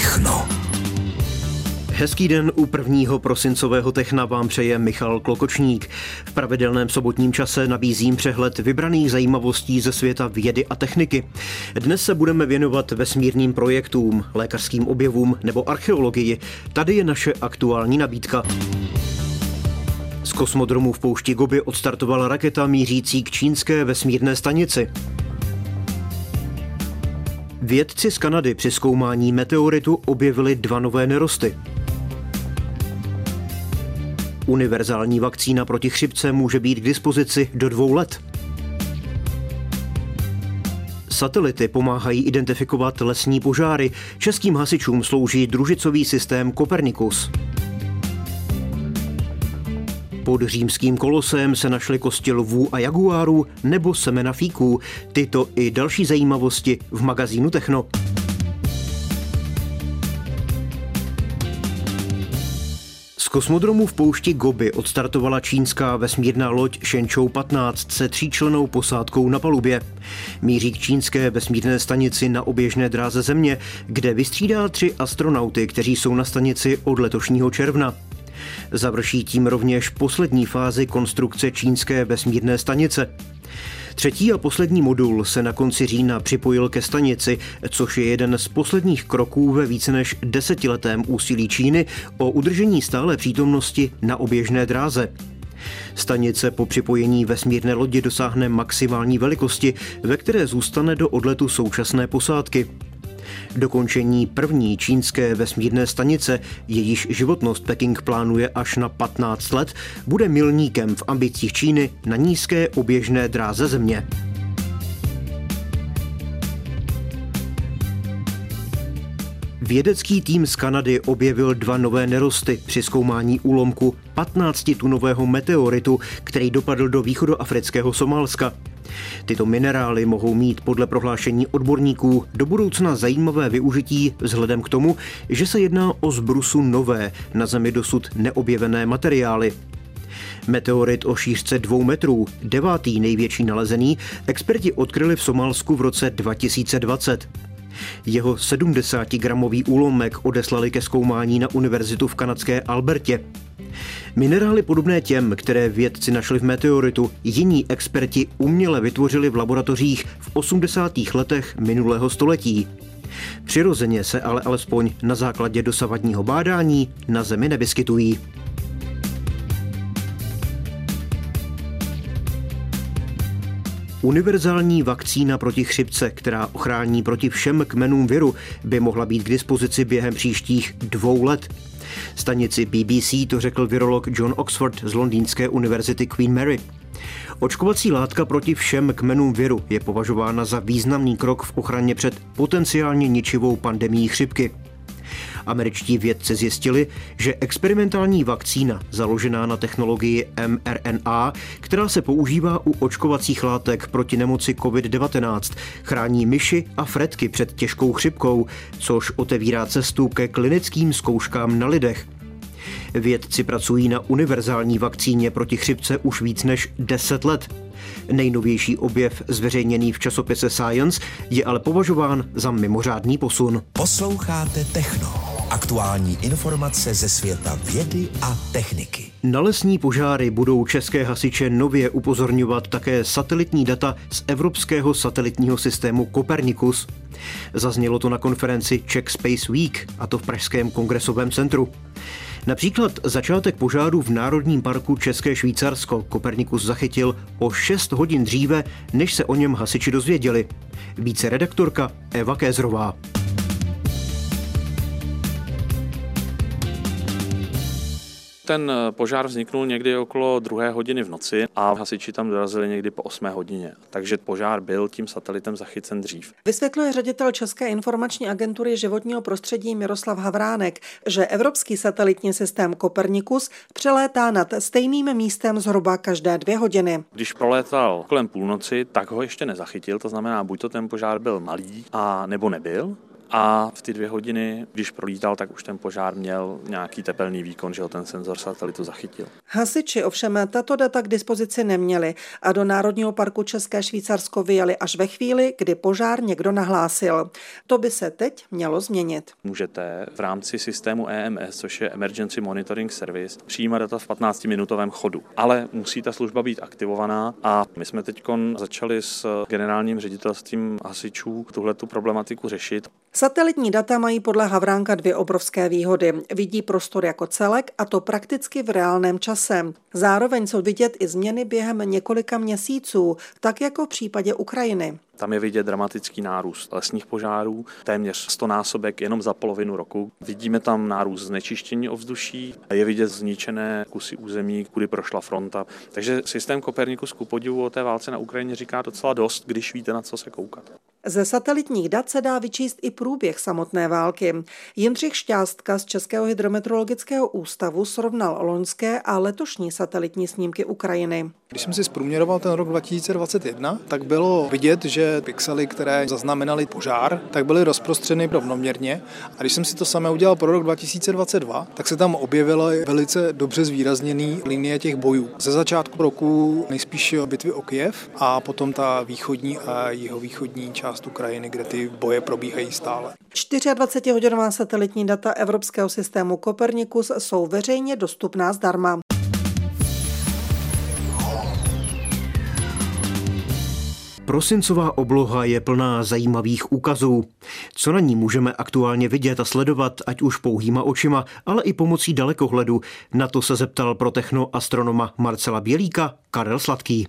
Techno. Hezký den u prvního prosincového Techna vám přeje Michal Klokočník. V pravidelném sobotním čase nabízím přehled vybraných zajímavostí ze světa vědy a techniky. Dnes se budeme věnovat vesmírným projektům, lékařským objevům nebo archeologii. Tady je naše aktuální nabídka. Z kosmodromu v poušti Gobi odstartovala raketa mířící k čínské vesmírné stanici. Vědci z Kanady při zkoumání meteoritu objevili dva nové nerosty. Univerzální vakcína proti chřipce může být k dispozici do dvou let. Satelity pomáhají identifikovat lesní požáry. Českým hasičům slouží družicový systém Copernicus. Pod římským kolosem se našly kosti lvů a jaguárů nebo semena fíků. Tyto i další zajímavosti v magazínu Techno. kosmodromu v poušti Gobi odstartovala čínská vesmírná loď Shenzhou 15 se tříčlenou posádkou na palubě. Míří k čínské vesmírné stanici na oběžné dráze Země, kde vystřídá tři astronauty, kteří jsou na stanici od letošního června. Završí tím rovněž poslední fázi konstrukce čínské vesmírné stanice. Třetí a poslední modul se na konci října připojil ke stanici, což je jeden z posledních kroků ve více než desetiletém úsilí Číny o udržení stále přítomnosti na oběžné dráze. Stanice po připojení vesmírné lodi dosáhne maximální velikosti, ve které zůstane do odletu současné posádky. Dokončení první čínské vesmírné stanice, jejíž životnost Peking plánuje až na 15 let, bude milníkem v ambicích Číny na nízké oběžné dráze země. Vědecký tým z Kanady objevil dva nové nerosty při zkoumání úlomku 15-tunového meteoritu, který dopadl do východoafrického Somálska. Tyto minerály mohou mít podle prohlášení odborníků do budoucna zajímavé využití vzhledem k tomu, že se jedná o zbrusu nové, na Zemi dosud neobjevené materiály. Meteorit o šířce dvou metrů, devátý největší nalezený, experti odkryli v Somálsku v roce 2020. Jeho 70-gramový úlomek odeslali ke zkoumání na univerzitu v kanadské Albertě. Minerály podobné těm, které vědci našli v meteoritu, jiní experti uměle vytvořili v laboratořích v 80. letech minulého století. Přirozeně se ale alespoň na základě dosavadního bádání na Zemi nevyskytují. Univerzální vakcína proti chřipce, která ochrání proti všem kmenům viru, by mohla být k dispozici během příštích dvou let. Stanici BBC to řekl virolog John Oxford z londýnské univerzity Queen Mary. Očkovací látka proti všem kmenům viru je považována za významný krok v ochraně před potenciálně ničivou pandemí chřipky. Američtí vědci zjistili, že experimentální vakcína založená na technologii mRNA, která se používá u očkovacích látek proti nemoci COVID-19, chrání myši a fretky před těžkou chřipkou, což otevírá cestu ke klinickým zkouškám na lidech. Vědci pracují na univerzální vakcíně proti chřipce už víc než 10 let. Nejnovější objev zveřejněný v časopise Science je ale považován za mimořádný posun. Posloucháte Techno. Aktuální informace ze světa vědy a techniky. Na lesní požáry budou české hasiče nově upozorňovat také satelitní data z evropského satelitního systému Copernicus. Zaznělo to na konferenci Czech Space Week, a to v Pražském kongresovém centru. Například začátek požáru v Národním parku České Švýcarsko Kopernikus zachytil o 6 hodin dříve, než se o něm hasiči dozvěděli. Více redaktorka Eva Kézrová. Ten eh, požár vzniknul někdy okolo druhé hodiny v noci a hasiči tam dorazili někdy po 8 hodině. Takže požár byl tím satelitem zachycen dřív. Vysvětluje ředitel České informační agentury životního prostředí Miroslav Havránek, že evropský satelitní systém Copernicus přelétá nad stejným místem zhruba každé dvě hodiny. Když prolétal kolem půlnoci, tak ho ještě nezachytil, to znamená, buď to ten požár byl malý, a nebo nebyl, a v ty dvě hodiny, když prolítal, tak už ten požár měl nějaký tepelný výkon, že ho ten senzor satelitu zachytil. Hasiči ovšem tato data k dispozici neměli a do Národního parku České Švýcarsko vyjeli až ve chvíli, kdy požár někdo nahlásil. To by se teď mělo změnit. Můžete v rámci systému EMS, což je Emergency Monitoring Service, přijímat data v 15-minutovém chodu. Ale musí ta služba být aktivovaná a my jsme teď začali s generálním ředitelstvím hasičů tuhle tu problematiku řešit. Satelitní data mají podle Havránka dvě obrovské výhody. Vidí prostor jako celek a to prakticky v reálném čase. Zároveň jsou vidět i změny během několika měsíců, tak jako v případě Ukrajiny. Tam je vidět dramatický nárůst lesních požárů, téměř 100 násobek jenom za polovinu roku. Vidíme tam nárůst znečištění ovzduší, je vidět zničené kusy území, kudy prošla fronta. Takže systém Kopernikus ku podivu o té válce na Ukrajině říká docela dost, když víte, na co se koukat. Ze satelitních dat se dá vyčíst i průběh samotné války. Jindřich Šťástka z Českého hydrometeorologického ústavu srovnal loňské a letošní satelitní snímky Ukrajiny. Když jsem si zprůměroval ten rok 2021, tak bylo vidět, že pixely, které zaznamenaly požár, tak byly rozprostřeny rovnoměrně. A když jsem si to samé udělal pro rok 2022, tak se tam objevila velice dobře zvýrazněný linie těch bojů. Ze začátku roku nejspíš bitvy o Kiev a potom ta východní a jihovýchodní část Ukrajiny, kde ty boje probíhají stále. 24-hodinová satelitní data Evropského systému Copernicus jsou veřejně dostupná zdarma. Prosincová obloha je plná zajímavých úkazů. Co na ní můžeme aktuálně vidět a sledovat, ať už pouhýma očima, ale i pomocí dalekohledu? Na to se zeptal pro technoastronoma Marcela Bělíka Karel Sladký.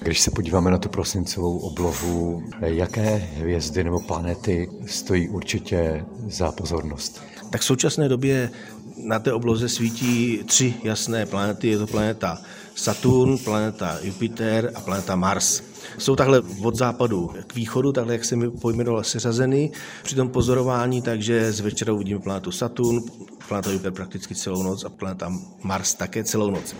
Když se podíváme na tu prosincovou oblohu, jaké hvězdy nebo planety stojí určitě za pozornost? Tak v současné době na té obloze svítí tři jasné planety. Je to planeta Saturn, planeta Jupiter a planeta Mars. Jsou takhle od západu k východu, takhle jak jsem pojmenoval, seřazeny při tom pozorování, takže z večera uvidíme planetu Saturn, planeta Jupiter prakticky celou noc a planeta Mars také celou noc.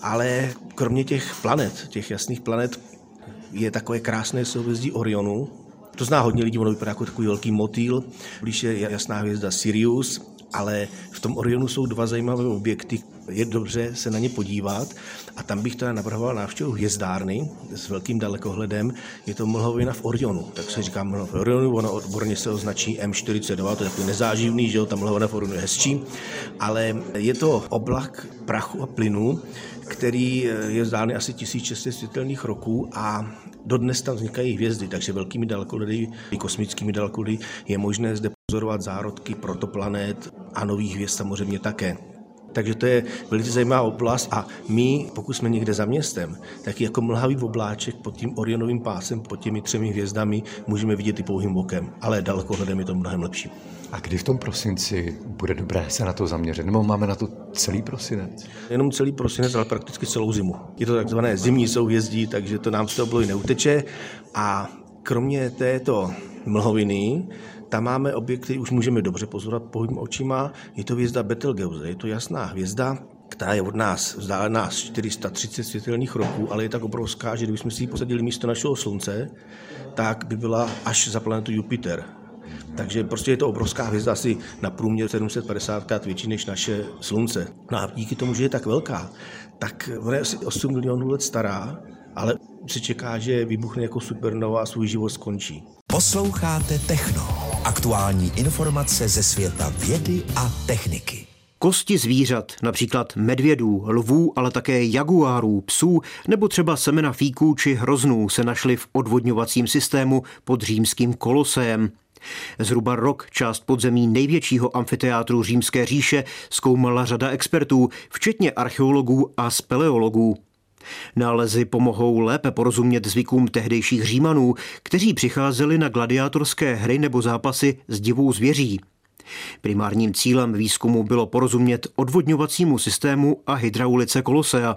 Ale kromě těch planet, těch jasných planet, je takové krásné souhvězdí Orionu. To zná hodně lidí, ono vypadá jako takový velký motýl. Blíž je jasná hvězda Sirius, ale v tom Orionu jsou dva zajímavé objekty, je dobře se na ně podívat. A tam bych teda navrhoval návštěvu hvězdárny s velkým dalekohledem. Je to mlhovina v Orionu, tak se říká mlhovina v Orionu, ono odborně se označí M42, to je takový nezáživný, že jo, ta mlhovina v Orionu je hezčí, ale je to oblak prachu a plynu, který je vzdálený asi 1600 světelných roků a dodnes tam vznikají hvězdy, takže velkými dalekohledy i kosmickými dalekohledy je možné zde pozorovat zárodky protoplanet a nových hvězd samozřejmě také. Takže to je velice zajímavá oblast a my, pokud jsme někde za městem, tak jako mlhavý obláček pod tím Orionovým pásem, pod těmi třemi hvězdami, můžeme vidět i pouhým okem, ale dalekohledem je to mnohem lepší. A kdy v tom prosinci bude dobré se na to zaměřit? Nebo máme na to celý prosinec? Jenom celý prosinec, ale prakticky celou zimu. Je to takzvané zimní souhvězdí, takže to nám z toho neuteče. A kromě této mlhoviny, tam máme objekt, který už můžeme dobře pozorovat pohybem očima. Je to hvězda Betelgeuse. Je to jasná hvězda, která je od nás vzdálená 430 světelných roků, ale je tak obrovská, že kdybychom si ji posadili místo našeho slunce, tak by byla až za planetu Jupiter. Takže prostě je to obrovská hvězda, asi na průměr 750 krát větší než naše Slunce. No a díky tomu, že je tak velká, tak ona je asi 8 milionů let stará, ale se čeká, že vybuchne jako supernova a svůj život skončí. Posloucháte Techno. Aktuální informace ze světa vědy a techniky. Kosti zvířat, například medvědů, lvů, ale také jaguárů, psů nebo třeba semena fíků či hroznů se našly v odvodňovacím systému pod římským koloseem. Zhruba rok část podzemí největšího amfiteátru římské říše zkoumala řada expertů, včetně archeologů a speleologů. Nálezy pomohou lépe porozumět zvykům tehdejších Římanů, kteří přicházeli na gladiátorské hry nebo zápasy s divou zvěří. Primárním cílem výzkumu bylo porozumět odvodňovacímu systému a hydraulice kolosea.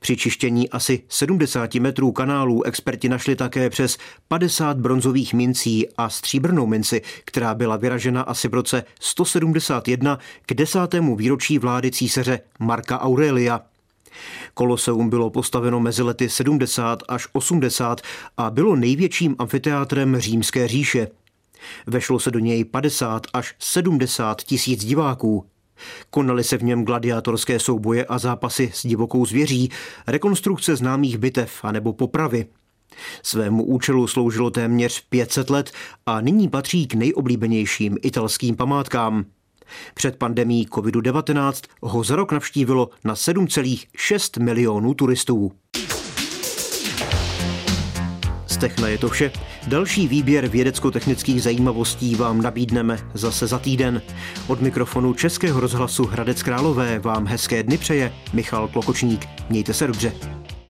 Při čištění asi 70 metrů kanálů experti našli také přes 50 bronzových mincí a stříbrnou minci, která byla vyražena asi v roce 171 k desátému výročí vlády císaře Marka Aurelia. Koloseum bylo postaveno mezi lety 70 až 80 a bylo největším amfiteátrem římské říše. Vešlo se do něj 50 až 70 tisíc diváků. Konaly se v něm gladiátorské souboje a zápasy s divokou zvěří, rekonstrukce známých bitev anebo popravy. Svému účelu sloužilo téměř 500 let a nyní patří k nejoblíbenějším italským památkám. Před pandemí COVID-19 ho za rok navštívilo na 7,6 milionů turistů. Z Techna je to vše. Další výběr vědecko-technických zajímavostí vám nabídneme zase za týden. Od mikrofonu Českého rozhlasu Hradec Králové vám hezké dny přeje Michal Klokočník. Mějte se dobře.